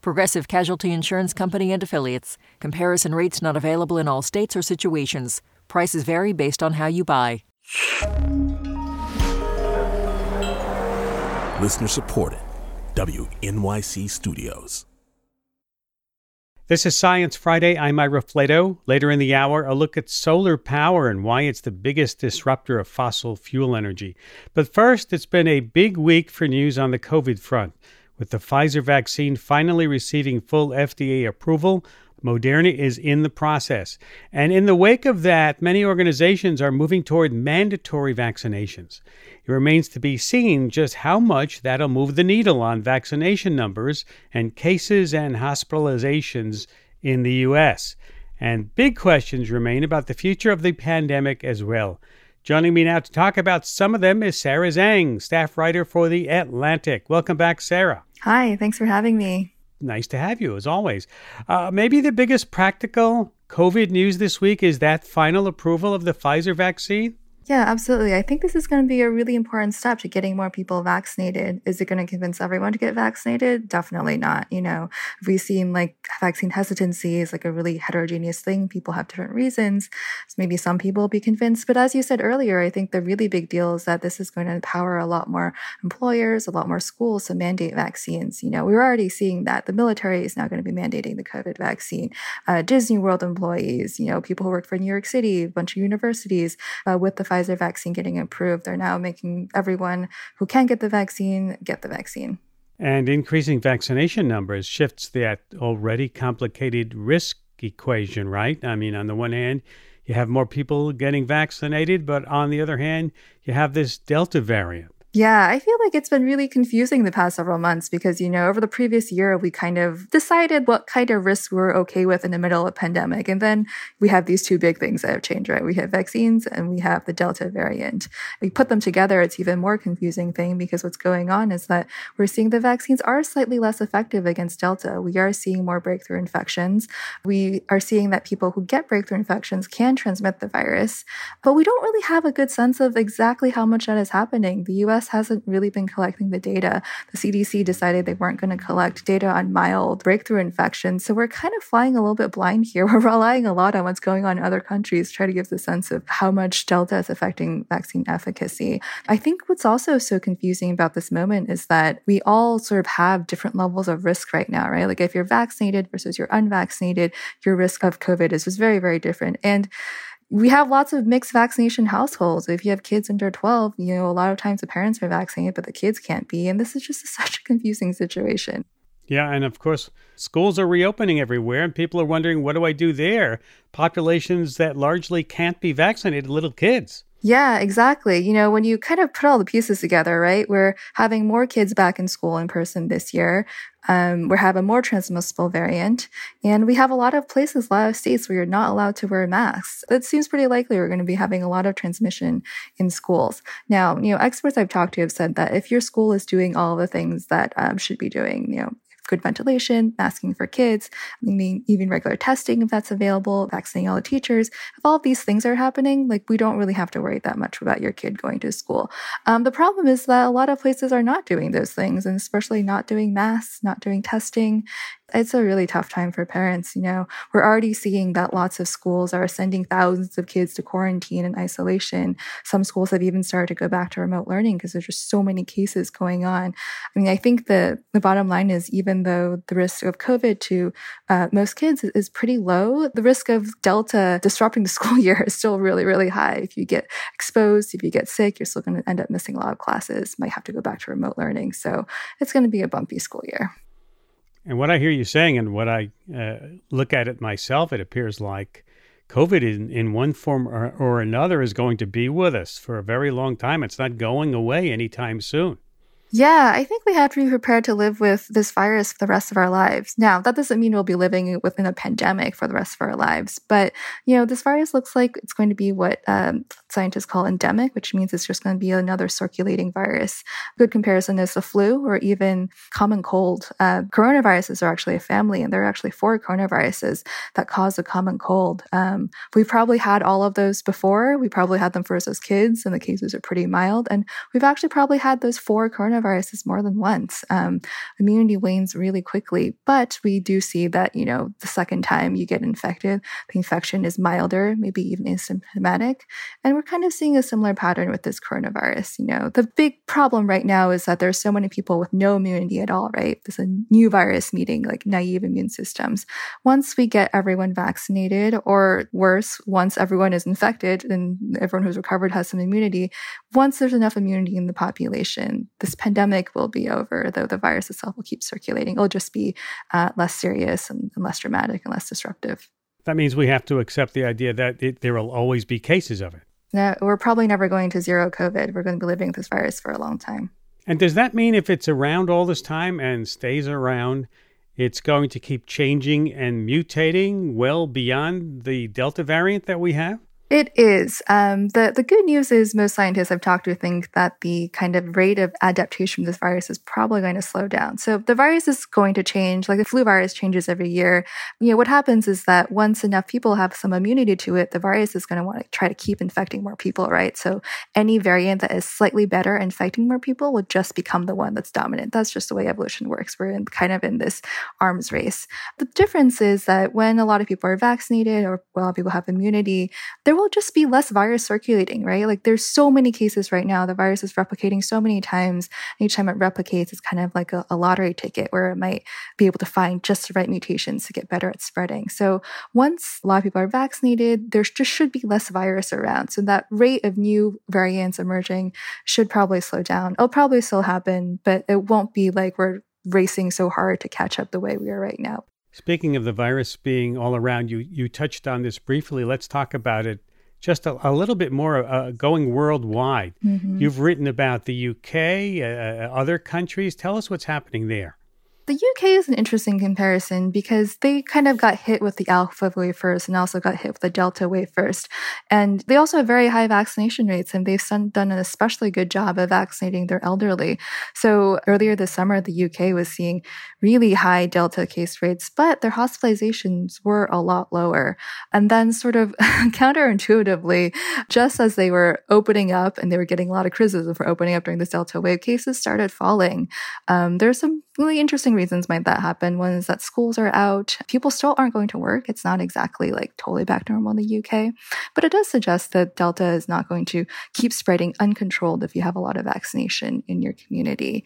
Progressive Casualty Insurance Company and Affiliates. Comparison rates not available in all states or situations. Prices vary based on how you buy. Listener supported. WNYC Studios. This is Science Friday. I'm Ira Flatow. Later in the hour, a look at solar power and why it's the biggest disruptor of fossil fuel energy. But first, it's been a big week for news on the COVID front. With the Pfizer vaccine finally receiving full FDA approval, Moderna is in the process. And in the wake of that, many organizations are moving toward mandatory vaccinations. It remains to be seen just how much that'll move the needle on vaccination numbers and cases and hospitalizations in the U.S. And big questions remain about the future of the pandemic as well. Joining me now to talk about some of them is Sarah Zhang, staff writer for The Atlantic. Welcome back, Sarah. Hi, thanks for having me. Nice to have you, as always. Uh, maybe the biggest practical COVID news this week is that final approval of the Pfizer vaccine? Yeah, absolutely. I think this is going to be a really important step to getting more people vaccinated. Is it going to convince everyone to get vaccinated? Definitely not. You know, we seem like vaccine hesitancy is like a really heterogeneous thing, people have different reasons. So maybe some people will be convinced. But as you said earlier, I think the really big deal is that this is going to empower a lot more employers, a lot more schools to mandate vaccines. You know, we're already seeing that the military is now going to be mandating the COVID vaccine. Uh, Disney World employees, you know, people who work for New York City, a bunch of universities uh, with the Pfizer vaccine getting approved, they're now making everyone who can get the vaccine get the vaccine. And increasing vaccination numbers shifts that already complicated risk equation, right? I mean, on the one hand, you have more people getting vaccinated, but on the other hand, you have this Delta variant. Yeah, I feel like it's been really confusing the past several months because, you know, over the previous year, we kind of decided what kind of risks we are okay with in the middle of a pandemic. And then we have these two big things that have changed, right? We have vaccines and we have the Delta variant. We put them together, it's even more confusing thing because what's going on is that we're seeing the vaccines are slightly less effective against Delta. We are seeing more breakthrough infections. We are seeing that people who get breakthrough infections can transmit the virus, but we don't really have a good sense of exactly how much that is happening. The US US hasn't really been collecting the data. The CDC decided they weren't going to collect data on mild breakthrough infections. So we're kind of flying a little bit blind here. We're relying a lot on what's going on in other countries try to give a sense of how much Delta is affecting vaccine efficacy. I think what's also so confusing about this moment is that we all sort of have different levels of risk right now, right? Like if you're vaccinated versus you're unvaccinated, your risk of COVID is just very, very different. And we have lots of mixed vaccination households. If you have kids under 12, you know, a lot of times the parents are vaccinated, but the kids can't be. And this is just such a confusing situation. Yeah, and of course, schools are reopening everywhere, and people are wondering, what do I do there? Populations that largely can't be vaccinated, little kids. Yeah, exactly. You know, when you kind of put all the pieces together, right? We're having more kids back in school in person this year. Um, we have a more transmissible variant, and we have a lot of places, a lot of states where you're not allowed to wear masks. It seems pretty likely we're going to be having a lot of transmission in schools. Now, you know, experts I've talked to have said that if your school is doing all the things that um, should be doing, you know, good ventilation, masking for kids, I mean, even regular testing if that's available, vaccinating all the teachers. If all these things are happening, like we don't really have to worry that much about your kid going to school. Um, the problem is that a lot of places are not doing those things, and especially not doing masks, not doing testing it's a really tough time for parents. You know, we're already seeing that lots of schools are sending thousands of kids to quarantine and isolation. Some schools have even started to go back to remote learning because there's just so many cases going on. I mean, I think the, the bottom line is even though the risk of COVID to uh, most kids is pretty low, the risk of Delta disrupting the school year is still really, really high. If you get exposed, if you get sick, you're still going to end up missing a lot of classes, might have to go back to remote learning. So it's going to be a bumpy school year. And what I hear you saying, and what I uh, look at it myself, it appears like COVID in, in one form or, or, another is going to be with us for a very long time. It's not going away anytime soon. Yeah, I think we have to be prepared to live with this virus for the rest of our lives. Now, that doesn't mean we'll be living within a pandemic for the rest of our lives, but you know, this virus looks like it's going to be what um, scientists call endemic, which means it's just going to be another circulating virus. A good comparison is the flu or even common cold. Uh, coronaviruses are actually a family, and there are actually four coronaviruses that cause a common cold. Um, we've probably had all of those before. We probably had them first as kids, and the cases are pretty mild. And we've actually probably had those four coronaviruses more than once. Um, immunity wanes really quickly, but we do see that, you know, the second time you get infected, the infection is milder, maybe even asymptomatic. And we're kind of seeing a similar pattern with this coronavirus. You know, the big problem right now is that there's so many people with no immunity at all, right? There's a new virus meeting like naive immune systems. Once we get everyone vaccinated, or worse, once everyone is infected and everyone who's recovered has some immunity, once there's enough immunity in the population, this pandemic pandemic will be over, though the virus itself will keep circulating. It'll just be uh, less serious and, and, less dramatic and less disruptive. That means we have to accept the idea that it, there will always be cases of it. No, we're probably never going to zero COVID. We're going to be living with this virus for a long time. And does that mean if it's around all this time and stays around, it's going to keep changing and mutating well beyond the Delta variant that we have? It is. Um, the the good news is most scientists I've talked to think that the kind of rate of adaptation of this virus is probably going to slow down. So the virus is going to change, like the flu virus changes every year. You know what happens is that once enough people have some immunity to it, the virus is going to want to try to keep infecting more people, right? So any variant that is slightly better infecting more people would just become the one that's dominant. That's just the way evolution works. We're in, kind of in this arms race. The difference is that when a lot of people are vaccinated or a lot of people have immunity, there will will just be less virus circulating, right? Like there's so many cases right now. The virus is replicating so many times. Each time it replicates, it's kind of like a, a lottery ticket where it might be able to find just the right mutations to get better at spreading. So once a lot of people are vaccinated, there just should be less virus around. So that rate of new variants emerging should probably slow down. It'll probably still happen, but it won't be like we're racing so hard to catch up the way we are right now. Speaking of the virus being all around, you you touched on this briefly. Let's talk about it just a, a little bit more uh, going worldwide. Mm-hmm. You've written about the UK, uh, uh, other countries. Tell us what's happening there. The UK is an interesting comparison because they kind of got hit with the alpha wave first and also got hit with the delta wave first. And they also have very high vaccination rates and they've done an especially good job of vaccinating their elderly. So earlier this summer, the UK was seeing really high delta case rates, but their hospitalizations were a lot lower. And then sort of counterintuitively, just as they were opening up and they were getting a lot of criticism for opening up during this delta wave, cases started falling. Um, there's some really interesting reasons might that happen. One is that schools are out. People still aren't going to work. It's not exactly like totally back to normal in the UK, but it does suggest that Delta is not going to keep spreading uncontrolled if you have a lot of vaccination in your community.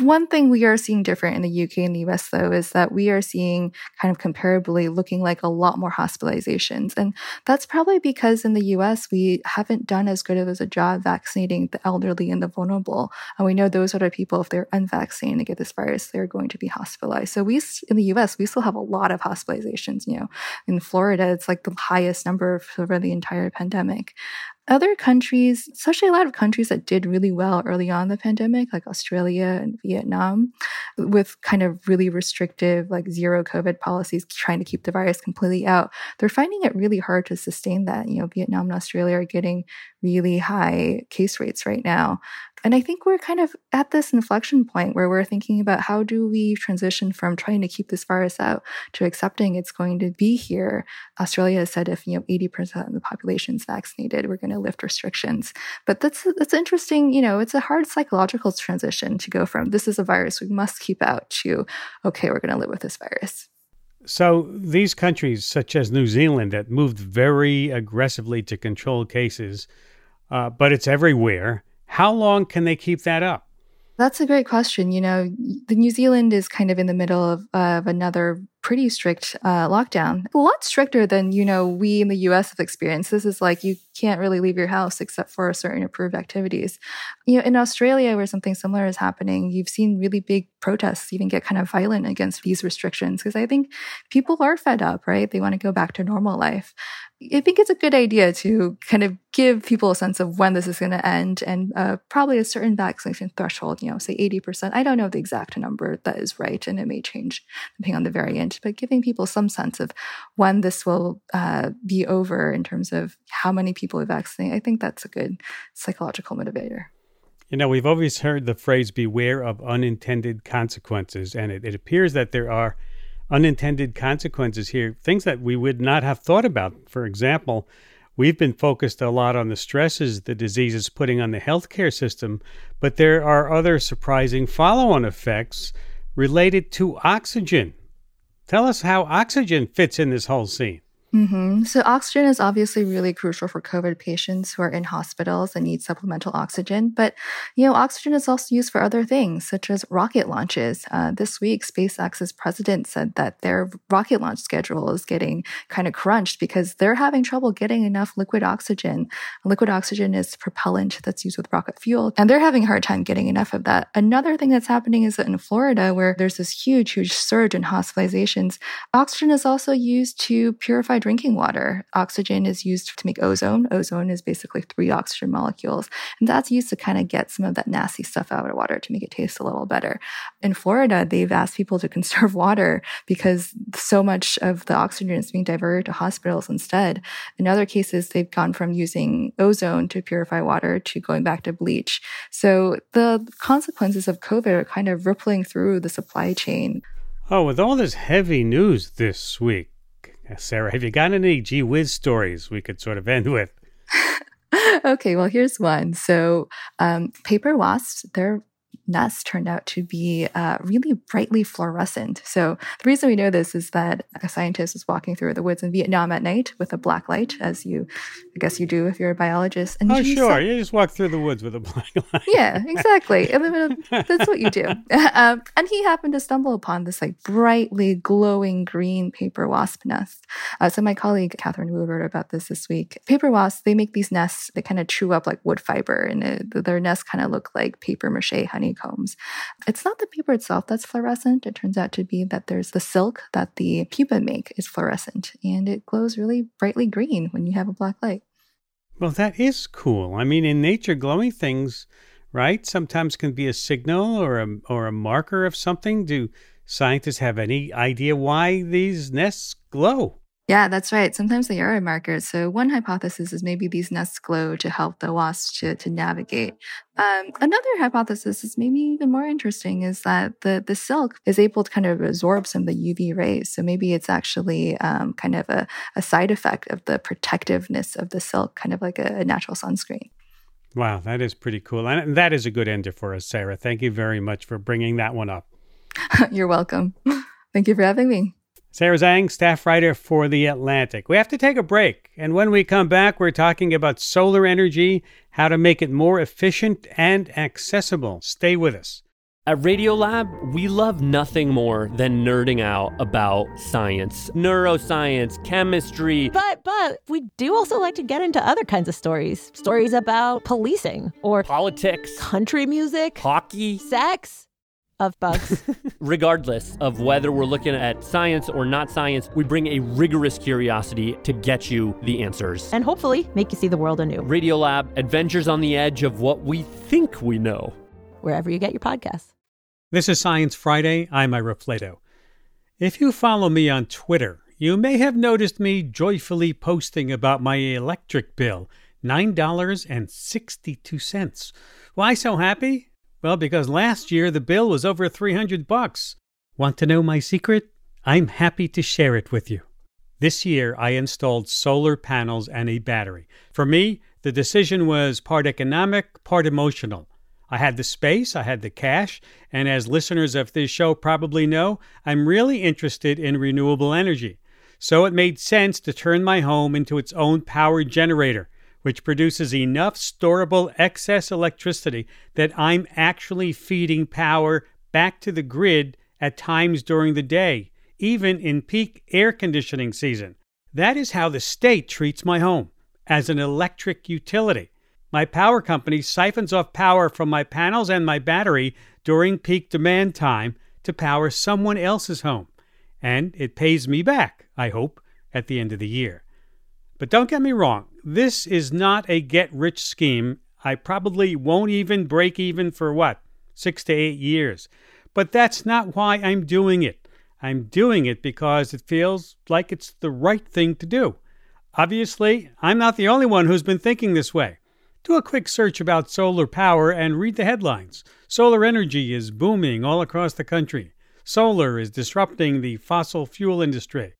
One thing we are seeing different in the UK and the US though is that we are seeing kind of comparably looking like a lot more hospitalizations. And that's probably because in the US, we haven't done as good of a job vaccinating the elderly and the vulnerable. And we know those are the people, if they're unvaccinated, they get this virus, they're going to be hospitalized. So we in the U.S. we still have a lot of hospitalizations. You know, in Florida it's like the highest number over the entire pandemic. Other countries, especially a lot of countries that did really well early on the pandemic, like Australia and Vietnam, with kind of really restrictive, like zero COVID policies, trying to keep the virus completely out, they're finding it really hard to sustain that. You know, Vietnam and Australia are getting really high case rates right now. And I think we're kind of at this inflection point where we're thinking about how do we transition from trying to keep this virus out to accepting it's going to be here. Australia has said if you know 80% of the population is vaccinated, we're going to lift restrictions. But that's that's interesting. You know, it's a hard psychological transition to go from this is a virus we must keep out to okay, we're going to live with this virus. So these countries, such as New Zealand, that moved very aggressively to control cases, uh, but it's everywhere how long can they keep that up? That's a great question. You know, the New Zealand is kind of in the middle of, of another pretty strict uh, lockdown, a lot stricter than you know we in the U.S. have experienced. This is like you can't really leave your house except for certain approved activities. You know, in Australia, where something similar is happening, you've seen really big protests even get kind of violent against these restrictions because I think people are fed up, right? They want to go back to normal life. I think it's a good idea to kind of give people a sense of when this is going to end and uh, probably a certain vaccination threshold, you know, say 80%. I don't know the exact number that is right, and it may change depending on the variant, but giving people some sense of when this will uh, be over in terms of how many people are vaccinated, I think that's a good psychological motivator. You know, we've always heard the phrase beware of unintended consequences, and it, it appears that there are unintended consequences here, things that we would not have thought about. For example, we've been focused a lot on the stresses the disease is putting on the healthcare system, but there are other surprising follow on effects related to oxygen. Tell us how oxygen fits in this whole scene. Mm-hmm. So, oxygen is obviously really crucial for COVID patients who are in hospitals and need supplemental oxygen. But, you know, oxygen is also used for other things, such as rocket launches. Uh, this week, SpaceX's president said that their rocket launch schedule is getting kind of crunched because they're having trouble getting enough liquid oxygen. Liquid oxygen is propellant that's used with rocket fuel, and they're having a hard time getting enough of that. Another thing that's happening is that in Florida, where there's this huge, huge surge in hospitalizations, oxygen is also used to purify drinking water. Oxygen is used to make ozone. Ozone is basically three oxygen molecules. And that's used to kind of get some of that nasty stuff out of water to make it taste a little better. In Florida, they've asked people to conserve water because so much of the oxygen is being diverted to hospitals instead. In other cases, they've gone from using ozone to purify water to going back to bleach. So the consequences of COVID are kind of rippling through the supply chain. Oh, with all this heavy news this week, Sarah, have you got any gee whiz stories we could sort of end with? okay, well, here's one. So, um, paper wasps, they're nests turned out to be uh, really brightly fluorescent. So the reason we know this is that a scientist was walking through the woods in Vietnam at night with a black light, as you, I guess you do if you're a biologist. And oh, sure, saw- you just walk through the woods with a black light. yeah, exactly. That's what you do. Um, and he happened to stumble upon this like brightly glowing green paper wasp nest. Uh, so my colleague Katherine Wu wrote about this this week. Paper wasps they make these nests. They kind of chew up like wood fiber, and it, their nests kind of look like paper mache honeycomb honeycombs. It's not the paper itself that's fluorescent. It turns out to be that there's the silk that the pupa make is fluorescent and it glows really brightly green when you have a black light. Well, that is cool. I mean, in nature, glowing things, right, sometimes can be a signal or a, or a marker of something. Do scientists have any idea why these nests glow? Yeah, that's right. Sometimes they are a marker. So one hypothesis is maybe these nests glow to help the wasps to, to navigate. Um, another hypothesis is maybe even more interesting is that the, the silk is able to kind of absorb some of the UV rays. So maybe it's actually um, kind of a, a side effect of the protectiveness of the silk, kind of like a, a natural sunscreen. Wow, that is pretty cool. And that is a good ender for us, Sarah. Thank you very much for bringing that one up. You're welcome. Thank you for having me. Sarah Zhang, staff writer for The Atlantic. We have to take a break. And when we come back, we're talking about solar energy, how to make it more efficient and accessible. Stay with us. At Radiolab, we love nothing more than nerding out about science, neuroscience, chemistry. But but we do also like to get into other kinds of stories. Stories about policing or politics, country music, hockey, sex of bugs. Regardless of whether we're looking at science or not science, we bring a rigorous curiosity to get you the answers. And hopefully make you see the world anew. Radiolab, adventures on the edge of what we think we know. Wherever you get your podcasts. This is Science Friday. I'm Ira Flatow. If you follow me on Twitter, you may have noticed me joyfully posting about my electric bill $9.62. Why so happy? Well, because last year the bill was over 300 bucks. Want to know my secret? I'm happy to share it with you. This year I installed solar panels and a battery. For me, the decision was part economic, part emotional. I had the space, I had the cash, and as listeners of this show probably know, I'm really interested in renewable energy. So it made sense to turn my home into its own power generator which produces enough storable excess electricity that I'm actually feeding power back to the grid at times during the day, even in peak air conditioning season. That is how the state treats my home as an electric utility. My power company siphons off power from my panels and my battery during peak demand time to power someone else's home. And it pays me back, I hope, at the end of the year. But don't get me wrong, this is not a get rich scheme. I probably won't even break even for what, six to eight years. But that's not why I'm doing it. I'm doing it because it feels like it's the right thing to do. Obviously, I'm not the only one who's been thinking this way. Do a quick search about solar power and read the headlines. Solar energy is booming all across the country. Solar is disrupting the fossil fuel industry.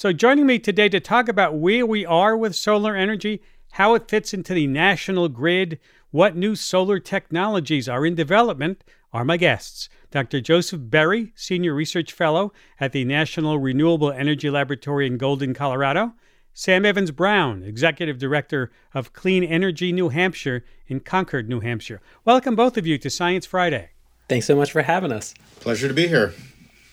So, joining me today to talk about where we are with solar energy, how it fits into the national grid, what new solar technologies are in development, are my guests. Dr. Joseph Berry, Senior Research Fellow at the National Renewable Energy Laboratory in Golden, Colorado. Sam Evans Brown, Executive Director of Clean Energy New Hampshire in Concord, New Hampshire. Welcome, both of you, to Science Friday. Thanks so much for having us. Pleasure to be here.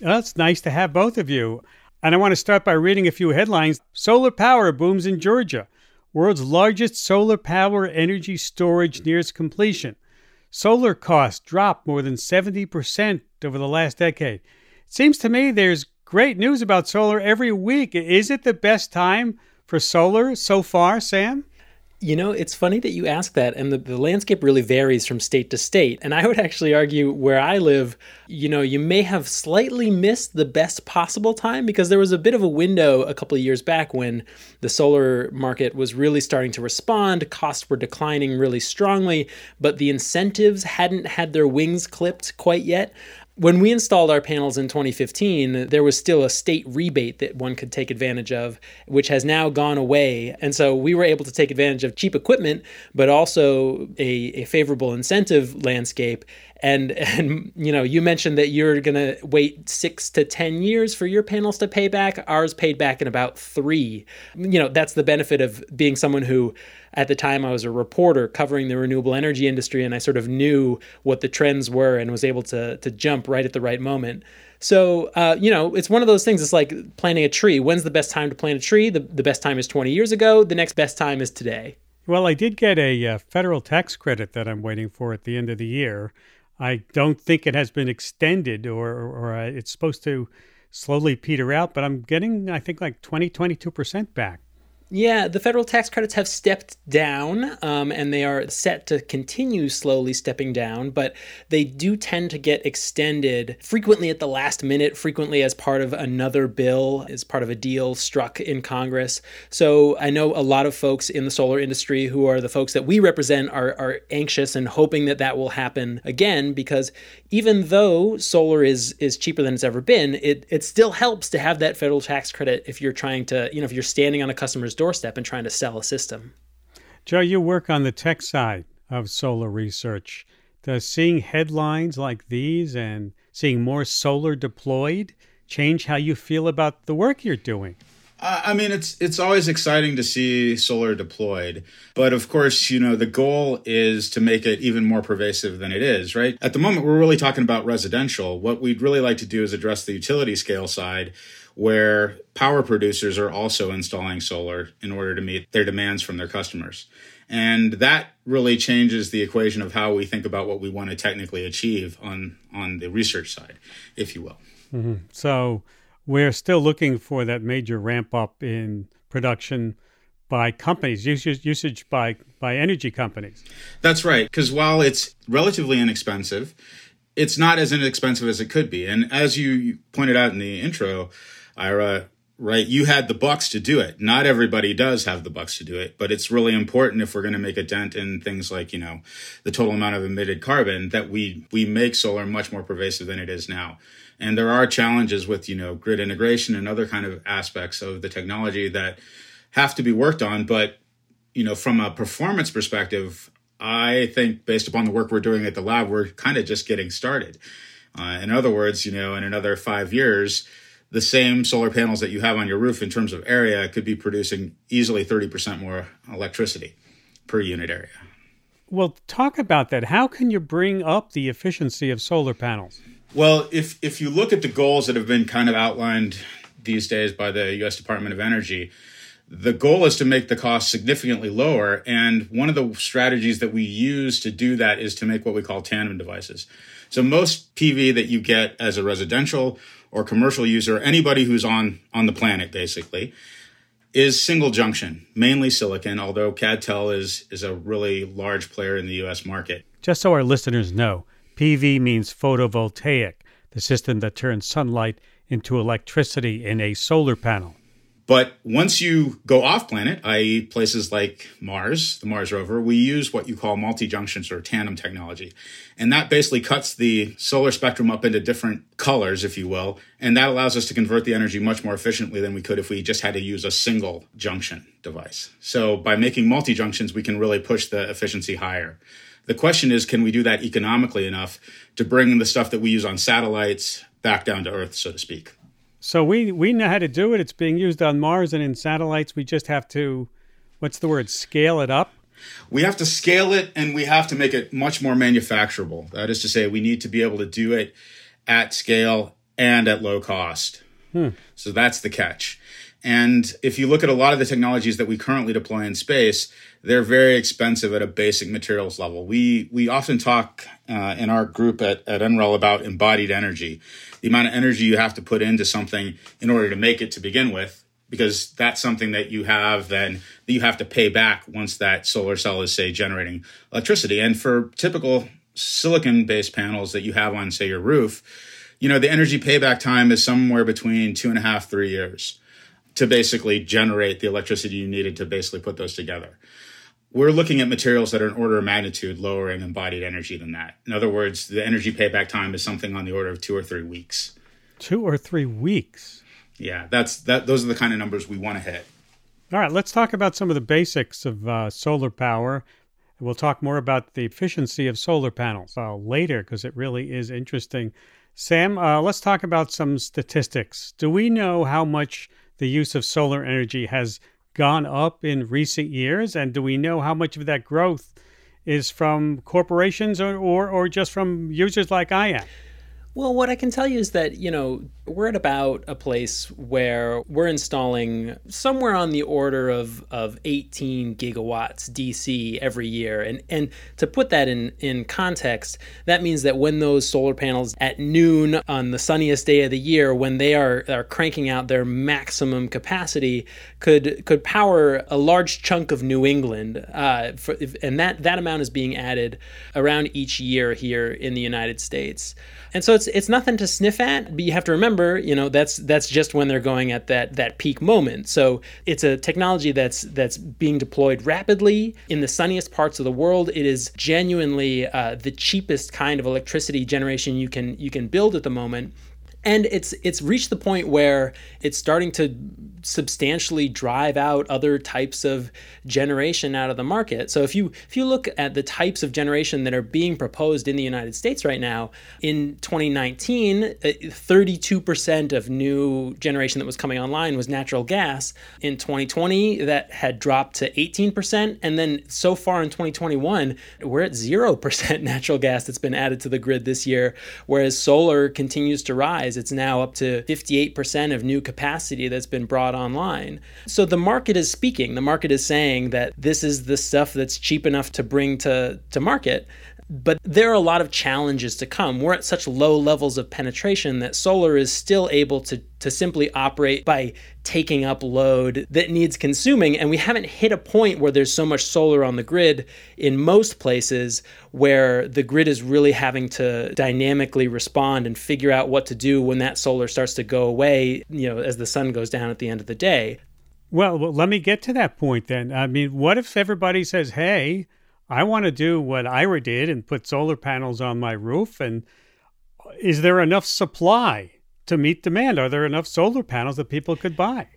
Well, it's nice to have both of you. And I want to start by reading a few headlines. Solar power booms in Georgia. World's largest solar power energy storage nears completion. Solar costs dropped more than 70% over the last decade. It seems to me there's great news about solar every week. Is it the best time for solar so far, Sam? You know, it's funny that you ask that, and the, the landscape really varies from state to state. And I would actually argue where I live, you know, you may have slightly missed the best possible time because there was a bit of a window a couple of years back when the solar market was really starting to respond. Costs were declining really strongly, but the incentives hadn't had their wings clipped quite yet. When we installed our panels in 2015, there was still a state rebate that one could take advantage of, which has now gone away. And so we were able to take advantage of cheap equipment, but also a, a favorable incentive landscape. And, and you know, you mentioned that you're going to wait six to 10 years for your panels to pay back. Ours paid back in about three. You know, that's the benefit of being someone who at the time I was a reporter covering the renewable energy industry and I sort of knew what the trends were and was able to to jump right at the right moment. So, uh, you know, it's one of those things. It's like planting a tree. When's the best time to plant a tree? The, the best time is 20 years ago. The next best time is today. Well, I did get a uh, federal tax credit that I'm waiting for at the end of the year. I don't think it has been extended or, or, uh, it's supposed to slowly peter out, but I'm getting, I think, like 20, 22% back. Yeah, the federal tax credits have stepped down um, and they are set to continue slowly stepping down, but they do tend to get extended frequently at the last minute, frequently as part of another bill, as part of a deal struck in Congress. So I know a lot of folks in the solar industry who are the folks that we represent are, are anxious and hoping that that will happen again because even though solar is, is cheaper than it's ever been, it, it still helps to have that federal tax credit if you're trying to, you know, if you're standing on a customer's doorstep and trying to sell a system. Joe, you work on the tech side of solar research. Does seeing headlines like these and seeing more solar deployed change how you feel about the work you're doing? I mean, it's it's always exciting to see solar deployed, but of course, you know, the goal is to make it even more pervasive than it is, right? At the moment, we're really talking about residential. What we'd really like to do is address the utility scale side, where power producers are also installing solar in order to meet their demands from their customers. And that really changes the equation of how we think about what we want to technically achieve on, on the research side, if you will. Mm-hmm. So we're still looking for that major ramp up in production by companies, usage, usage by, by energy companies. That's right. Because while it's relatively inexpensive, it's not as inexpensive as it could be. And as you pointed out in the intro, Ira, right? You had the bucks to do it. Not everybody does have the bucks to do it, but it's really important if we're going to make a dent in things like, you know, the total amount of emitted carbon that we we make solar much more pervasive than it is now. And there are challenges with, you know, grid integration and other kind of aspects of the technology that have to be worked on, but you know, from a performance perspective, I think based upon the work we're doing at the lab, we're kind of just getting started. Uh, in other words, you know, in another five years, the same solar panels that you have on your roof in terms of area could be producing easily 30% more electricity per unit area. Well, talk about that. How can you bring up the efficiency of solar panels? Well, if if you look at the goals that have been kind of outlined these days by the US Department of Energy, the goal is to make the cost significantly lower. And one of the strategies that we use to do that is to make what we call tandem devices. So most PV that you get as a residential or commercial user, anybody who's on, on the planet basically, is single junction, mainly silicon, although CdTe is, is a really large player in the US market. Just so our listeners know, PV means photovoltaic, the system that turns sunlight into electricity in a solar panel. But once you go off planet, i.e., places like Mars, the Mars rover, we use what you call multi junctions or tandem technology. And that basically cuts the solar spectrum up into different colors, if you will. And that allows us to convert the energy much more efficiently than we could if we just had to use a single junction device. So by making multi junctions, we can really push the efficiency higher. The question is, can we do that economically enough to bring the stuff that we use on satellites back down to Earth, so to speak? So we we know how to do it. It's being used on Mars and in satellites. We just have to, what's the word? Scale it up. We have to scale it, and we have to make it much more manufacturable. That is to say, we need to be able to do it at scale and at low cost. Hmm. So that's the catch. And if you look at a lot of the technologies that we currently deploy in space, they're very expensive at a basic materials level. We we often talk uh, in our group at, at NREL about embodied energy, the amount of energy you have to put into something in order to make it to begin with, because that's something that you have then that you have to pay back once that solar cell is say generating electricity. And for typical silicon based panels that you have on say your roof, you know the energy payback time is somewhere between two and a half three years to basically generate the electricity you needed to basically put those together. We're looking at materials that are an order of magnitude lower in embodied energy than that. In other words, the energy payback time is something on the order of two or three weeks. Two or three weeks. Yeah, that's that. Those are the kind of numbers we want to hit. All right, let's talk about some of the basics of uh, solar power. We'll talk more about the efficiency of solar panels uh, later because it really is interesting. Sam, uh, let's talk about some statistics. Do we know how much the use of solar energy has gone up in recent years? And do we know how much of that growth is from corporations or, or, or just from users like I am? Well, what I can tell you is that, you know, we're at about a place where we're installing somewhere on the order of, of 18 gigawatts DC every year. And and to put that in, in context, that means that when those solar panels at noon on the sunniest day of the year, when they are, are cranking out their maximum capacity, could could power a large chunk of New England. Uh, for, and that, that amount is being added around each year here in the United States. And so it's it's nothing to sniff at, but you have to remember, you know, that's that's just when they're going at that that peak moment. So it's a technology that's that's being deployed rapidly in the sunniest parts of the world. It is genuinely uh, the cheapest kind of electricity generation you can you can build at the moment and it's it's reached the point where it's starting to substantially drive out other types of generation out of the market. So if you if you look at the types of generation that are being proposed in the United States right now, in 2019, 32% uh, of new generation that was coming online was natural gas. In 2020, that had dropped to 18%, and then so far in 2021, we're at 0% natural gas that's been added to the grid this year, whereas solar continues to rise. It's now up to 58% of new capacity that's been brought online. So the market is speaking. The market is saying that this is the stuff that's cheap enough to bring to, to market. But there are a lot of challenges to come. We're at such low levels of penetration that solar is still able to, to simply operate by taking up load that needs consuming. And we haven't hit a point where there's so much solar on the grid in most places where the grid is really having to dynamically respond and figure out what to do when that solar starts to go away, you know, as the sun goes down at the end of the day. Well, well let me get to that point then. I mean, what if everybody says, hey, I want to do what Ira did and put solar panels on my roof. And is there enough supply to meet demand? Are there enough solar panels that people could buy?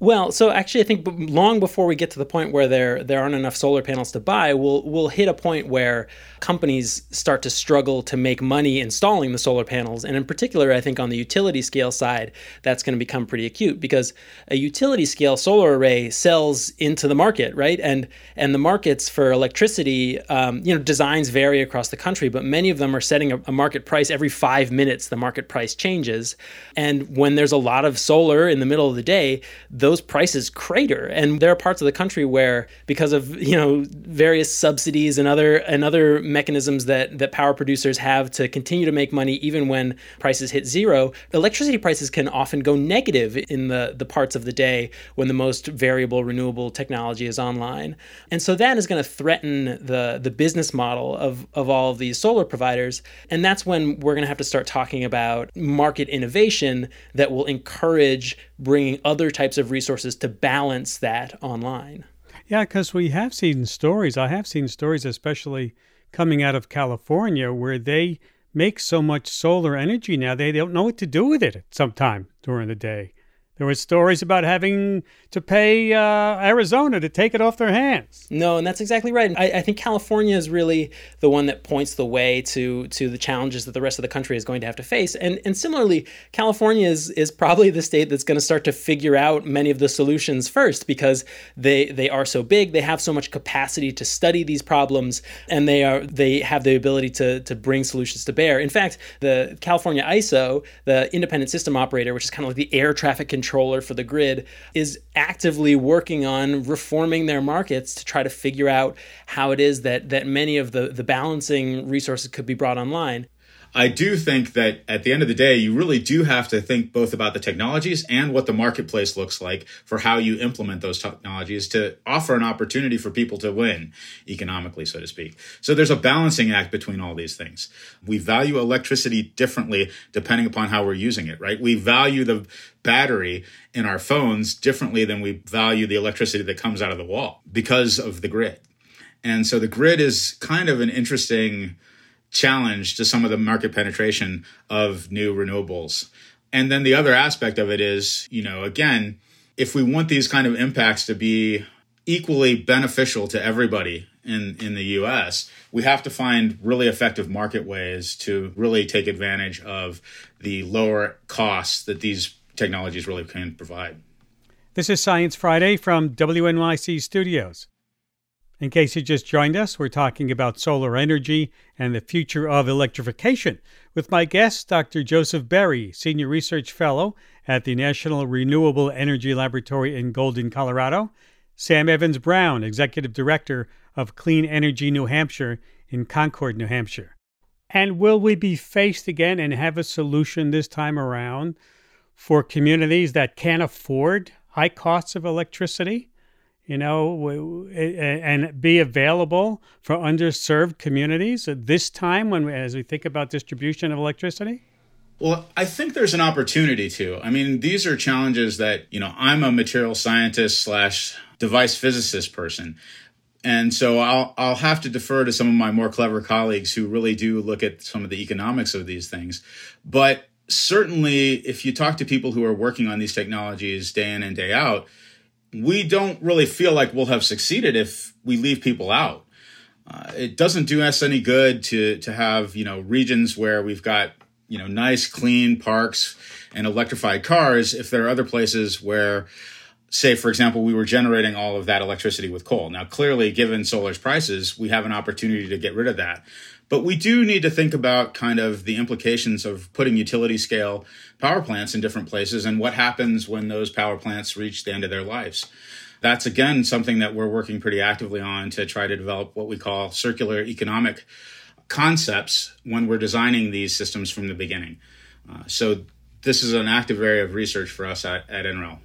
Well, so actually, I think long before we get to the point where there there aren't enough solar panels to buy, we'll we'll hit a point where companies start to struggle to make money installing the solar panels, and in particular, I think on the utility scale side, that's going to become pretty acute because a utility scale solar array sells into the market, right? And and the markets for electricity, um, you know, designs vary across the country, but many of them are setting a, a market price every five minutes. The market price changes, and when there's a lot of solar in the middle of the day, those prices crater. And there are parts of the country where, because of you know various subsidies and other and other mechanisms that that power producers have to continue to make money even when prices hit zero, electricity prices can often go negative in the the parts of the day when the most variable renewable technology is online. And so that is going to threaten the the business model of of all of these solar providers. And that's when we're going to have to start talking about market innovation that will encourage bringing other types of resources to balance that online. Yeah, because we have seen stories. I have seen stories, especially coming out of California, where they make so much solar energy now they don't know what to do with it sometime during the day. There were stories about having to pay uh, Arizona to take it off their hands. No, and that's exactly right. I, I, think California is really the one that points the way to to the challenges that the rest of the country is going to have to face. And and similarly, California is is probably the state that's going to start to figure out many of the solutions first because they they are so big, they have so much capacity to study these problems, and they are they have the ability to to bring solutions to bear. In fact, the California ISO, the Independent System Operator, which is kind of like the air traffic control controller for the grid is actively working on reforming their markets to try to figure out how it is that that many of the the balancing resources could be brought online. I do think that at the end of the day, you really do have to think both about the technologies and what the marketplace looks like for how you implement those technologies to offer an opportunity for people to win economically, so to speak. So there's a balancing act between all these things. We value electricity differently depending upon how we're using it, right? We value the battery in our phones differently than we value the electricity that comes out of the wall because of the grid. And so the grid is kind of an interesting challenge to some of the market penetration of new renewables. And then the other aspect of it is, you know, again, if we want these kind of impacts to be equally beneficial to everybody in, in the US, we have to find really effective market ways to really take advantage of the lower costs that these technologies really can provide. This is Science Friday from WNYC Studios. In case you just joined us, we're talking about solar energy and the future of electrification with my guest, Dr. Joseph Berry, Senior Research Fellow at the National Renewable Energy Laboratory in Golden, Colorado, Sam Evans Brown, Executive Director of Clean Energy New Hampshire in Concord, New Hampshire. And will we be faced again and have a solution this time around for communities that can't afford high costs of electricity? You know, and be available for underserved communities at this time when, as we think about distribution of electricity? Well, I think there's an opportunity to. I mean, these are challenges that, you know, I'm a material scientist slash device physicist person. And so I'll I'll have to defer to some of my more clever colleagues who really do look at some of the economics of these things. But certainly if you talk to people who are working on these technologies day in and day out, we don't really feel like we'll have succeeded if we leave people out. Uh, it doesn't do us any good to to have you know regions where we've got you know nice clean parks and electrified cars if there are other places where say for example we were generating all of that electricity with coal now clearly given solar's prices we have an opportunity to get rid of that but we do need to think about kind of the implications of putting utility scale power plants in different places and what happens when those power plants reach the end of their lives. That's again something that we're working pretty actively on to try to develop what we call circular economic concepts when we're designing these systems from the beginning. Uh, so this is an active area of research for us at, at NREL.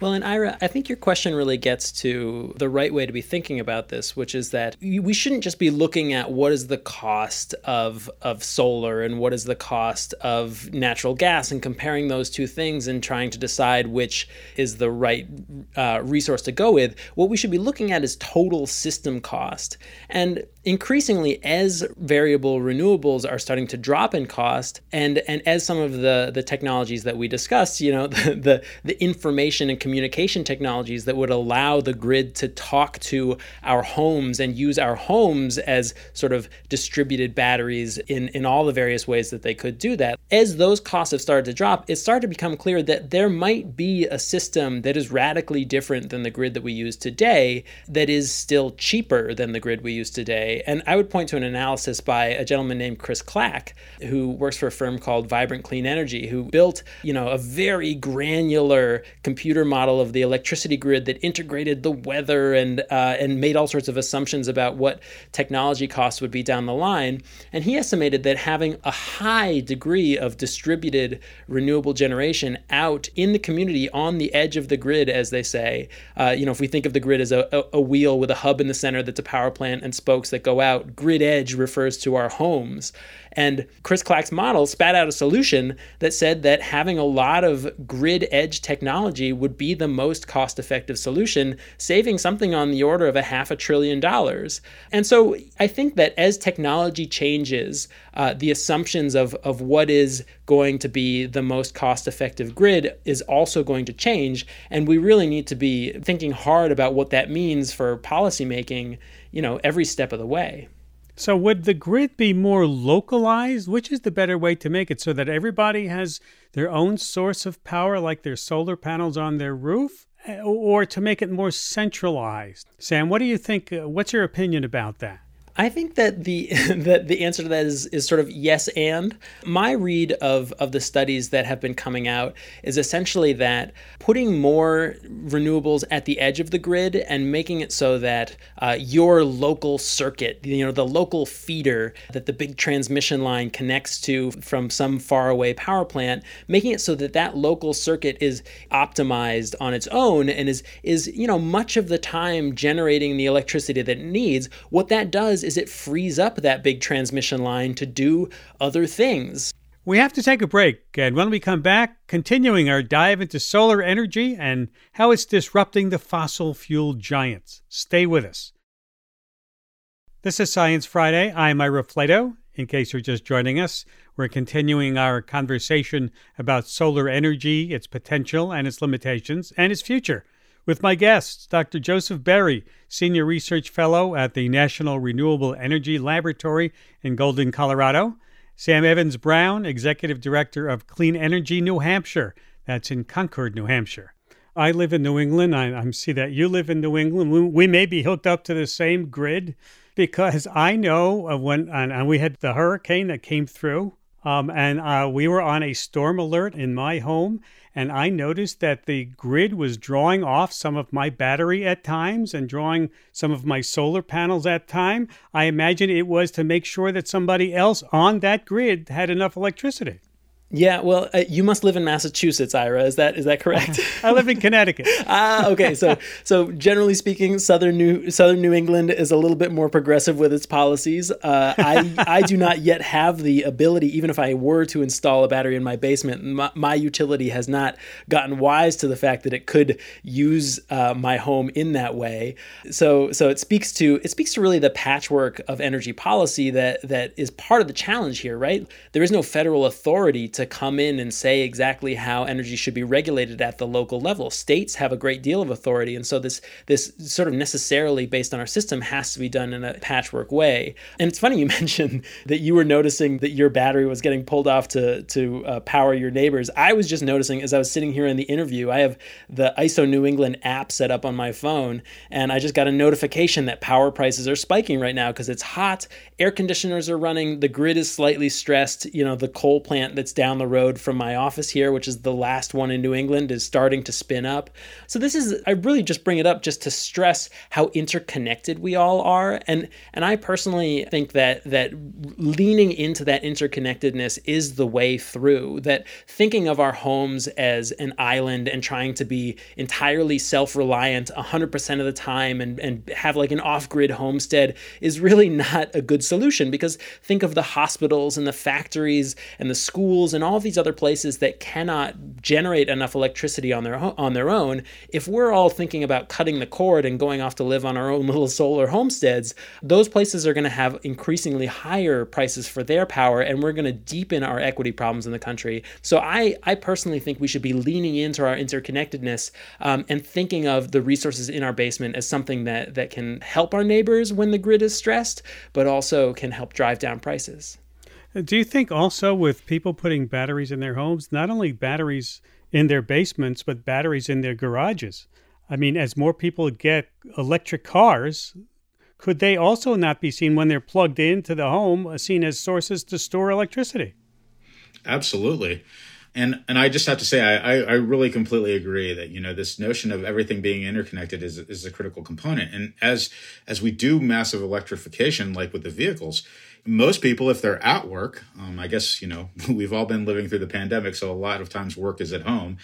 Well, and Ira, I think your question really gets to the right way to be thinking about this, which is that we shouldn't just be looking at what is the cost of of solar and what is the cost of natural gas and comparing those two things and trying to decide which is the right uh, resource to go with. What we should be looking at is total system cost. And increasingly as variable renewables are starting to drop in cost and and as some of the the technologies that we discussed you know the the, the information and communication technologies that would allow the grid to talk to our homes and use our homes as sort of distributed batteries in in all the various ways that they could do that as those costs have started to drop it started to become clear that there might be a system that is radically different than the grid that we use today that is still cheaper than the grid we use today and I would point to an analysis by a gentleman named Chris Clack, who works for a firm called Vibrant Clean Energy, who built, you know, a very granular computer model of the electricity grid that integrated the weather and uh, and made all sorts of assumptions about what technology costs would be down the line. And he estimated that having a high degree of distributed renewable generation out in the community on the edge of the grid, as they say, uh, you know, if we think of the grid as a, a, a wheel with a hub in the center that's a power plant and spokes that that go out. Grid edge refers to our homes. And Chris Clack's model spat out a solution that said that having a lot of grid edge technology would be the most cost effective solution, saving something on the order of a half a trillion dollars. And so I think that as technology changes, uh, the assumptions of, of what is going to be the most cost effective grid is also going to change. And we really need to be thinking hard about what that means for policymaking you know, every step of the way. So, would the grid be more localized? Which is the better way to make it so that everybody has their own source of power, like their solar panels on their roof, or to make it more centralized? Sam, what do you think? Uh, what's your opinion about that? I think that the that the answer to that is is sort of yes and. My read of of the studies that have been coming out is essentially that putting more renewables at the edge of the grid and making it so that uh, your local circuit, you know, the local feeder that the big transmission line connects to from some faraway power plant, making it so that that local circuit is optimized on its own and is is you know much of the time generating the electricity that it needs. What that does is it frees up that big transmission line to do other things. We have to take a break, and when we come back, continuing our dive into solar energy and how it's disrupting the fossil fuel giants. Stay with us. This is Science Friday. I'm Ira Flatow. In case you're just joining us, we're continuing our conversation about solar energy, its potential and its limitations, and its future with my guests, Dr. Joseph Berry, Senior Research Fellow at the National Renewable Energy Laboratory in Golden, Colorado, Sam Evans Brown, Executive Director of Clean Energy New Hampshire, that's in Concord, New Hampshire. I live in New England. I, I see that you live in New England. We, we, may be hooked up to the same grid because I know when and, and we had the hurricane that came through, um, and uh, we were on a storm alert in my home, and I noticed that the grid was drawing off some of my battery at times and drawing some of my solar panels at time. I imagine it was to make sure that somebody else on that grid had enough electricity. Yeah, well, uh, you must live in Massachusetts, Ira. Is that is that correct? I live in Connecticut. ah, okay. So so generally speaking, southern New Southern New England is a little bit more progressive with its policies. Uh, I I do not yet have the ability, even if I were to install a battery in my basement, my, my utility has not gotten wise to the fact that it could use uh, my home in that way. So so it speaks to it speaks to really the patchwork of energy policy that that is part of the challenge here, right? There is no federal authority to to come in and say exactly how energy should be regulated at the local level. States have a great deal of authority, and so this this sort of necessarily based on our system has to be done in a patchwork way. And it's funny you mentioned that you were noticing that your battery was getting pulled off to to uh, power your neighbors. I was just noticing as I was sitting here in the interview, I have the ISO New England app set up on my phone, and I just got a notification that power prices are spiking right now because it's hot. Air conditioners are running. The grid is slightly stressed. You know, the coal plant that's down down the road from my office here, which is the last one in New England, is starting to spin up. So this is I really just bring it up just to stress how interconnected we all are. And and I personally think that that leaning into that interconnectedness is the way through. That thinking of our homes as an island and trying to be entirely self-reliant 100% of the time and, and have like an off-grid homestead is really not a good solution because think of the hospitals and the factories and the schools and and all these other places that cannot generate enough electricity on their on their own, if we're all thinking about cutting the cord and going off to live on our own little solar homesteads, those places are going to have increasingly higher prices for their power and we're going to deepen our equity problems in the country. So I I personally think we should be leaning into our interconnectedness um, and thinking of the resources in our basement as something that that can help our neighbors when the grid is stressed, but also can help drive down prices. Do you think also with people putting batteries in their homes, not only batteries in their basements, but batteries in their garages? I mean, as more people get electric cars, could they also not be seen when they're plugged into the home, uh, seen as sources to store electricity? Absolutely. And and I just have to say I, I really completely agree that you know this notion of everything being interconnected is is a critical component. And as as we do massive electrification, like with the vehicles, most people, if they're at work, um, I guess, you know, we've all been living through the pandemic, so a lot of times work is at home.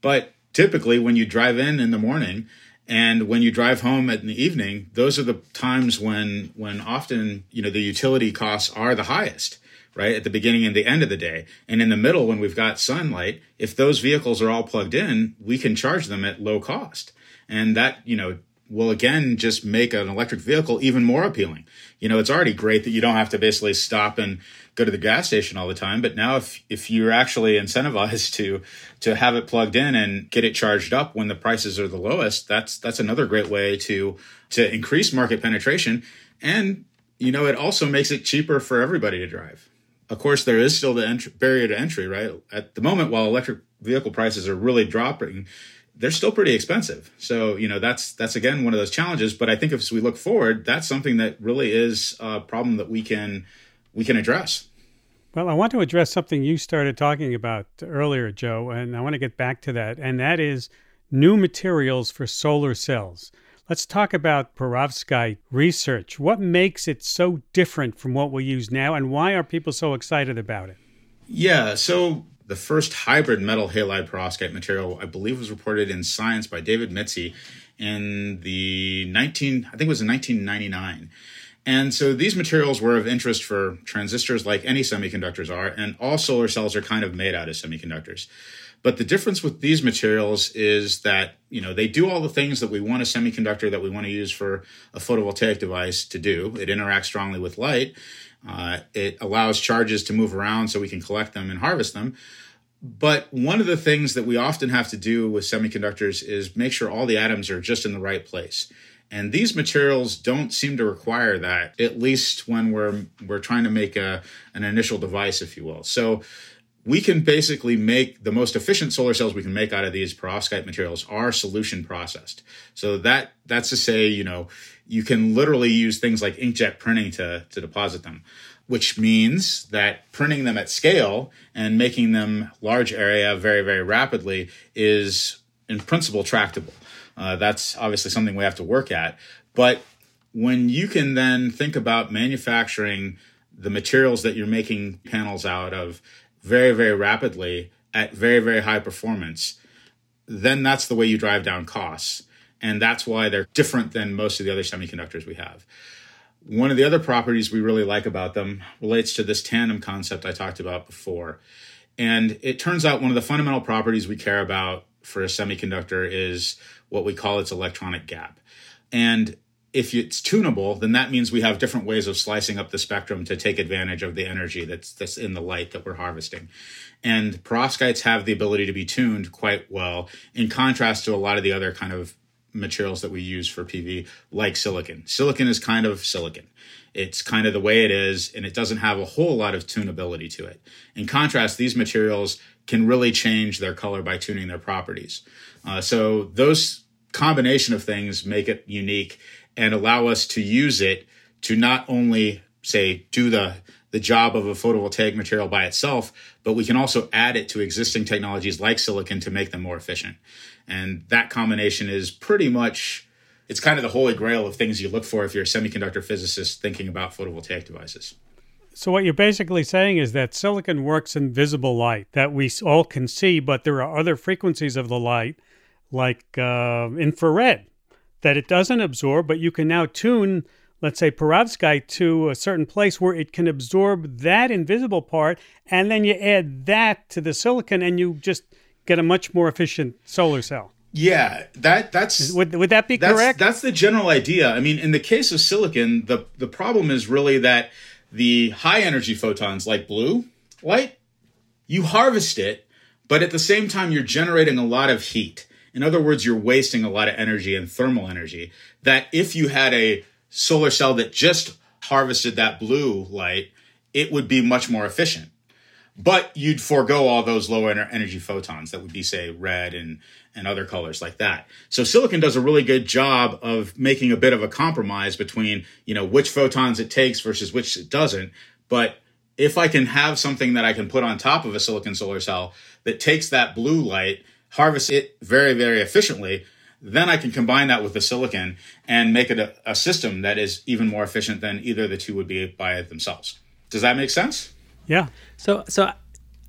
But typically, when you drive in in the morning and when you drive home at the evening, those are the times when, when often, you know, the utility costs are the highest right? At the beginning and the end of the day. And in the middle, when we've got sunlight, if those vehicles are all plugged in, we can charge them at low cost. And that, you know, will again just make an electric vehicle even more appealing. You know, it's already great that you don't have to basically stop and go to the gas station all the time, but now if if you're actually incentivized to to have it plugged in and get it charged up when the prices are the lowest, that's that's another great way to to increase market penetration and you know, it also makes it cheaper for everybody to drive. Of course, there is still the entry, barrier to entry, right? At the moment, while electric vehicle prices are really dropping, they're still pretty expensive. So, you know, that's that's again one of those challenges. But I think as we look forward, that's something that really is a problem that we can we can address. Well, I want to address something you started talking about earlier, Joe, and I want to get back to that, and that is new materials for solar cells. Let's talk about perovskite research. What makes it so different from what we use now, and why are people so excited about it? Yeah, so the first hybrid metal halide perovskite material, I believe, was reported in Science by David Mitzi in the 19, I think it was in 1999. And so these materials were of interest for transistors like any semiconductors are, and all solar cells are kind of made out of semiconductors. But the difference with these materials is that, you know, they do all the things that we want a semiconductor that we want to use for a photovoltaic device to do. It interacts strongly with light. Uh, it allows charges to move around so we can collect them and harvest them. But one of the things that we often have to do with semiconductors is make sure all the atoms are just in the right place. And these materials don't seem to require that, at least when we're we're trying to make a an initial device, if you will. So we can basically make the most efficient solar cells we can make out of these perovskite materials are solution processed. So that that's to say, you know, you can literally use things like inkjet printing to, to deposit them, which means that printing them at scale and making them large area very, very rapidly is in principle tractable. Uh, that's obviously something we have to work at. But when you can then think about manufacturing the materials that you're making panels out of very, very rapidly at very, very high performance, then that's the way you drive down costs. And that's why they're different than most of the other semiconductors we have. One of the other properties we really like about them relates to this tandem concept I talked about before. And it turns out one of the fundamental properties we care about for a semiconductor is what we call its electronic gap. And if it's tunable, then that means we have different ways of slicing up the spectrum to take advantage of the energy that's that's in the light that we're harvesting. And perovskites have the ability to be tuned quite well, in contrast to a lot of the other kind of materials that we use for PV, like silicon. Silicon is kind of silicon. It's kind of the way it is, and it doesn't have a whole lot of tunability to it. In contrast, these materials can really change their color by tuning their properties. Uh, so those combination of things make it unique and allow us to use it to not only say do the the job of a photovoltaic material by itself, but we can also add it to existing technologies like silicon to make them more efficient. And that combination is pretty much it's kind of the holy grail of things you look for if you're a semiconductor physicist thinking about photovoltaic devices. So what you're basically saying is that silicon works in visible light that we all can see, but there are other frequencies of the light, like uh, infrared, that it doesn't absorb, but you can now tune let's say perovskite to a certain place where it can absorb that invisible part, and then you add that to the silicon, and you just get a much more efficient solar cell. Yeah, that that's would, would that be that's, correct? That's the general idea. I mean, in the case of silicon, the the problem is really that the high energy photons like blue light, you harvest it, but at the same time you're generating a lot of heat. In other words, you're wasting a lot of energy and thermal energy. That if you had a solar cell that just harvested that blue light, it would be much more efficient but you'd forego all those low energy photons that would be say red and and other colors like that so silicon does a really good job of making a bit of a compromise between you know which photons it takes versus which it doesn't but if i can have something that i can put on top of a silicon solar cell that takes that blue light harvests it very very efficiently then i can combine that with the silicon and make it a, a system that is even more efficient than either the two would be by themselves does that make sense yeah. So so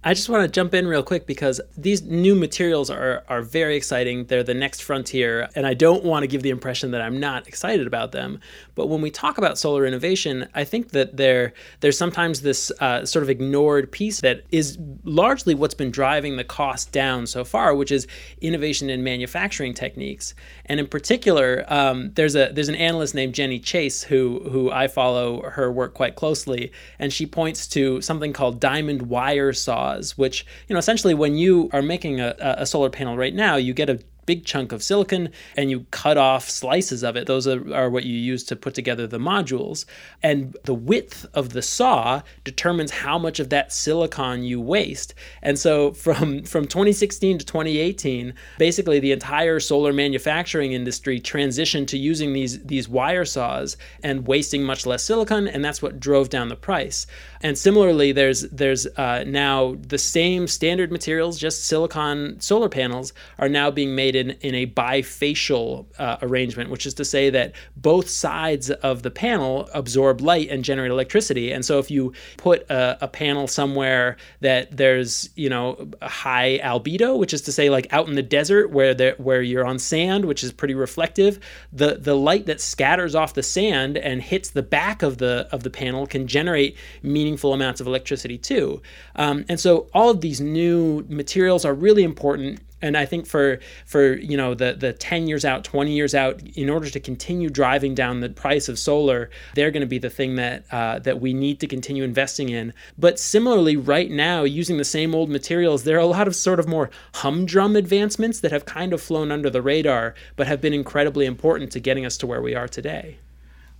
I just want to jump in real quick because these new materials are are very exciting. They're the next frontier, and I don't want to give the impression that I'm not excited about them. But when we talk about solar innovation, I think that there there's sometimes this uh, sort of ignored piece that is largely what's been driving the cost down so far, which is innovation in manufacturing techniques. And in particular, um, there's a there's an analyst named Jenny Chase who who I follow her work quite closely, and she points to something called diamond wire saws, which you know essentially when you are making a, a solar panel right now, you get a big chunk of silicon and you cut off slices of it. Those are, are what you use to put together the modules. And the width of the saw determines how much of that silicon you waste. And so from, from 2016 to 2018, basically the entire solar manufacturing industry transitioned to using these, these wire saws and wasting much less silicon. And that's what drove down the price. And similarly, there's there's uh, now the same standard materials, just silicon solar panels, are now being made in, in a bifacial uh, arrangement, which is to say that both sides of the panel absorb light and generate electricity. And so if you put a, a panel somewhere that there's you know a high albedo, which is to say like out in the desert where where you're on sand, which is pretty reflective, the the light that scatters off the sand and hits the back of the of the panel can generate meaningful amounts of electricity too. Um, and so all of these new materials are really important and I think for for you know the the 10 years out 20 years out in order to continue driving down the price of solar they're going to be the thing that uh, that we need to continue investing in. But similarly right now using the same old materials there are a lot of sort of more humdrum advancements that have kind of flown under the radar but have been incredibly important to getting us to where we are today.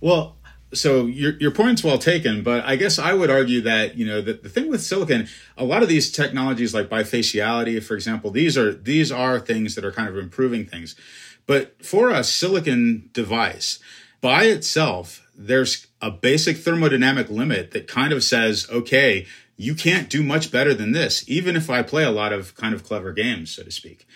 Well so your your point's well taken, but I guess I would argue that you know the, the thing with silicon, a lot of these technologies like bifaciality, for example, these are these are things that are kind of improving things. But for a silicon device, by itself, there's a basic thermodynamic limit that kind of says, okay, you can't do much better than this, even if I play a lot of kind of clever games, so to speak.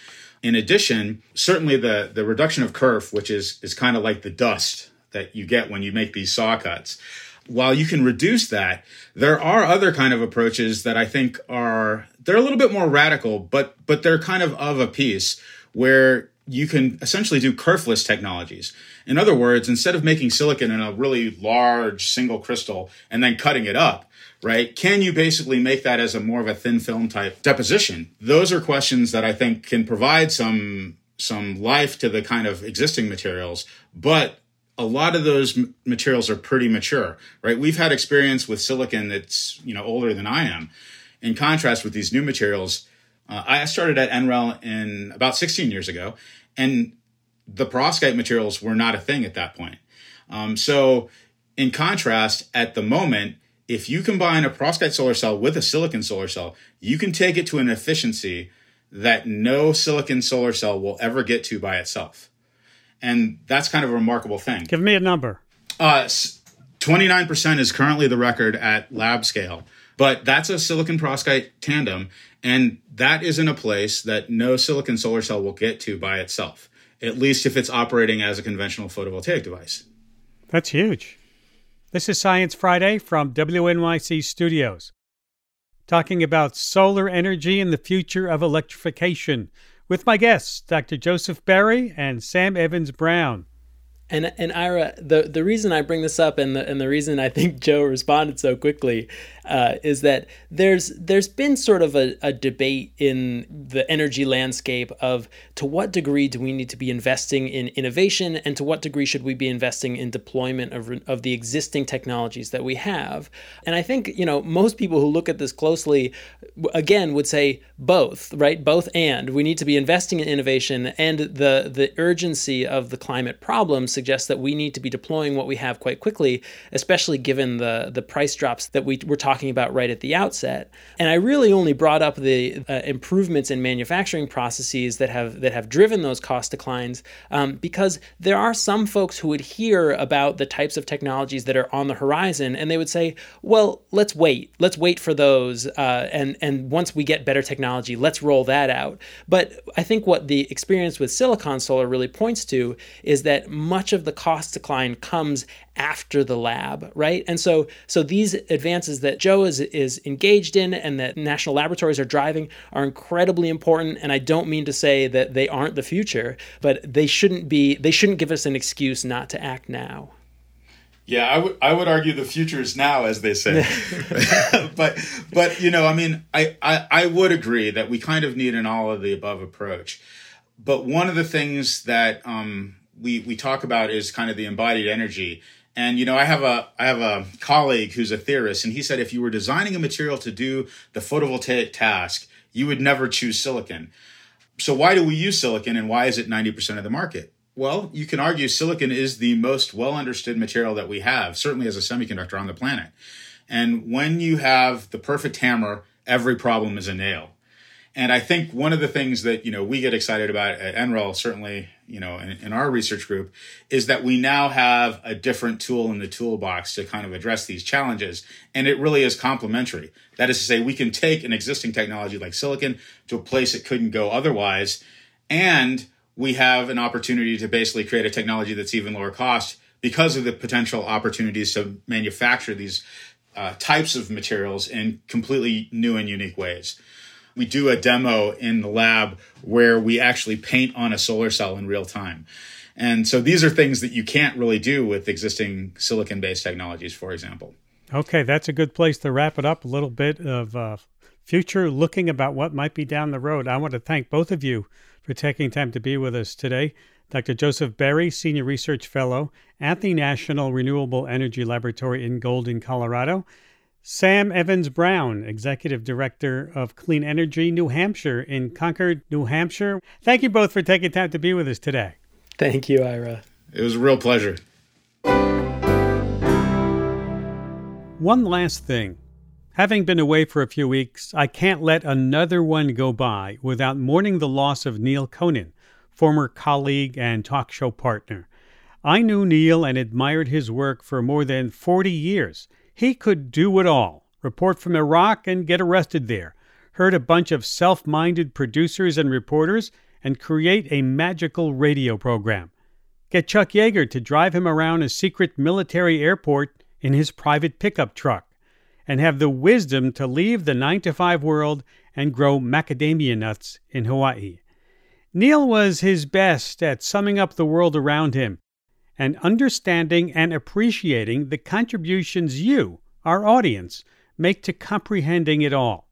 In addition, certainly the the reduction of kerf, which is is kind of like the dust that you get when you make these saw cuts. While you can reduce that, there are other kind of approaches that I think are they're a little bit more radical, but but they're kind of of a piece where you can essentially do kerfless technologies. In other words, instead of making silicon in a really large single crystal and then cutting it up, right? Can you basically make that as a more of a thin film type deposition? Those are questions that I think can provide some some life to the kind of existing materials, but a lot of those materials are pretty mature, right? We've had experience with silicon that's you know older than I am. In contrast with these new materials, uh, I started at NREL in about 16 years ago, and the perovskite materials were not a thing at that point. Um, so, in contrast, at the moment, if you combine a perovskite solar cell with a silicon solar cell, you can take it to an efficiency that no silicon solar cell will ever get to by itself and that's kind of a remarkable thing. Give me a number. Uh, 29% is currently the record at lab scale, but that's a silicon perovskite tandem, and that is in a place that no silicon solar cell will get to by itself, at least if it's operating as a conventional photovoltaic device. That's huge. This is Science Friday from WNYC Studios, talking about solar energy and the future of electrification with my guests, Dr. Joseph Berry and Sam Evans Brown. And and Ira, the the reason I bring this up and the and the reason I think Joe responded so quickly uh, is that there's there's been sort of a, a debate in the energy landscape of to what degree do we need to be investing in innovation and to what degree should we be investing in deployment of, of the existing technologies that we have. And I think you know most people who look at this closely again would say both, right? Both and we need to be investing in innovation and the the urgency of the climate problem suggests that we need to be deploying what we have quite quickly, especially given the the price drops that we were talking about right at the outset. And I really only brought up the uh, improvements in manufacturing processes that have that have driven those cost declines um, because there are some folks who would hear about the types of technologies that are on the horizon and they would say, "Well, let's wait. Let's wait for those, uh, and and once we get better technology, let's roll that out." But I think what the experience with silicon solar really points to is that much of the cost decline comes after the lab, right? And so so these advances that Joe is is engaged in and that national laboratories are driving are incredibly important and I don't mean to say that they aren't the future, but they shouldn't be they shouldn't give us an excuse not to act now. Yeah, I would I would argue the future is now, as they say. but but you know, I mean, I, I I would agree that we kind of need an all of the above approach. But one of the things that um, we we talk about is kind of the embodied energy. And you know, I have a I have a colleague who's a theorist, and he said if you were designing a material to do the photovoltaic task, you would never choose silicon. So why do we use silicon, and why is it ninety percent of the market? Well, you can argue silicon is the most well understood material that we have, certainly as a semiconductor on the planet. And when you have the perfect hammer, every problem is a nail. And I think one of the things that, you know, we get excited about at NREL, certainly, you know, in, in, our research group, is that we now have a different tool in the toolbox to kind of address these challenges. And it really is complementary. That is to say, we can take an existing technology like silicon to a place it couldn't go otherwise. And we have an opportunity to basically create a technology that's even lower cost because of the potential opportunities to manufacture these uh, types of materials in completely new and unique ways we do a demo in the lab where we actually paint on a solar cell in real time. And so these are things that you can't really do with existing silicon based technologies, for example. Okay, that's a good place to wrap it up. A little bit of uh, future looking about what might be down the road. I want to thank both of you for taking time to be with us today. Dr. Joseph Berry, Senior Research Fellow at the National Renewable Energy Laboratory in Golden, Colorado, Sam Evans Brown, Executive Director of Clean Energy New Hampshire in Concord, New Hampshire. Thank you both for taking time to be with us today. Thank you, Ira. It was a real pleasure. One last thing. Having been away for a few weeks, I can't let another one go by without mourning the loss of Neal Conan, former colleague and talk show partner. I knew Neal and admired his work for more than 40 years he could do it all report from Iraq and get arrested there, herd a bunch of self minded producers and reporters, and create a magical radio program. Get Chuck Yeager to drive him around a secret military airport in his private pickup truck, and have the wisdom to leave the 9 to 5 world and grow macadamia nuts in Hawaii. Neal was his best at summing up the world around him and understanding and appreciating the contributions you, our audience, make to comprehending it all.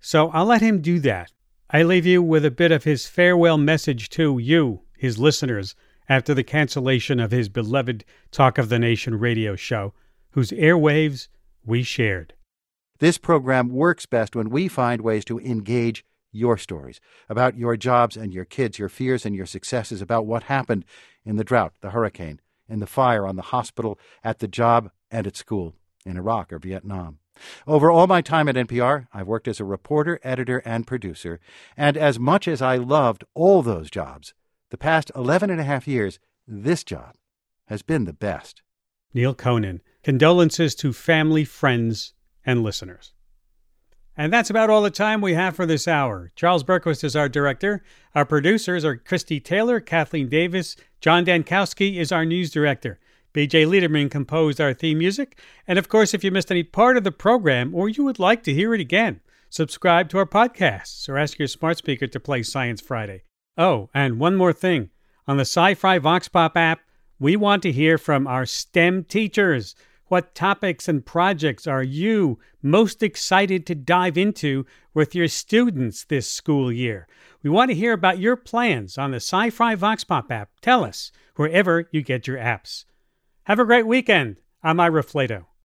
So I'll let him do that. I leave you with a bit of his farewell message to you, his listeners, after the cancellation of his beloved Talk of the Nation radio show, whose airwaves we shared. This program works best when we find ways to engage your stories about your jobs and your kids, your fears and your successes, about what happened in the drought, the hurricane, in the fire on the hospital, at the job, and at school, in Iraq or Vietnam. Over all my time at NPR, I've worked as a reporter, editor, and producer, and as much as I loved all those jobs, the past 11 and a half years, this job has been the best. Neal Conan, condolences to family, friends, and listeners. And that's about all the time we have for this hour. Charles Bergquist is our director. Our producers are Christie Taylor, Kathleen Davis, John Dankosky is our news director. BJ Leiderman composed our theme music. And of course, if you missed any part of the program or you would like to hear it again, subscribe to our podcasts or ask your smart speaker to play Science Friday. Oh, and one more thing. On the SciFri Vox Pop app, We want to hear from our STEM teachers. What topics and projects are you most excited to dive into with your students this school year? We want to hear about your plans on the SciFri Vox Pop app. Tell us wherever you get your apps. Have a great weekend. I'm Ira Flatow.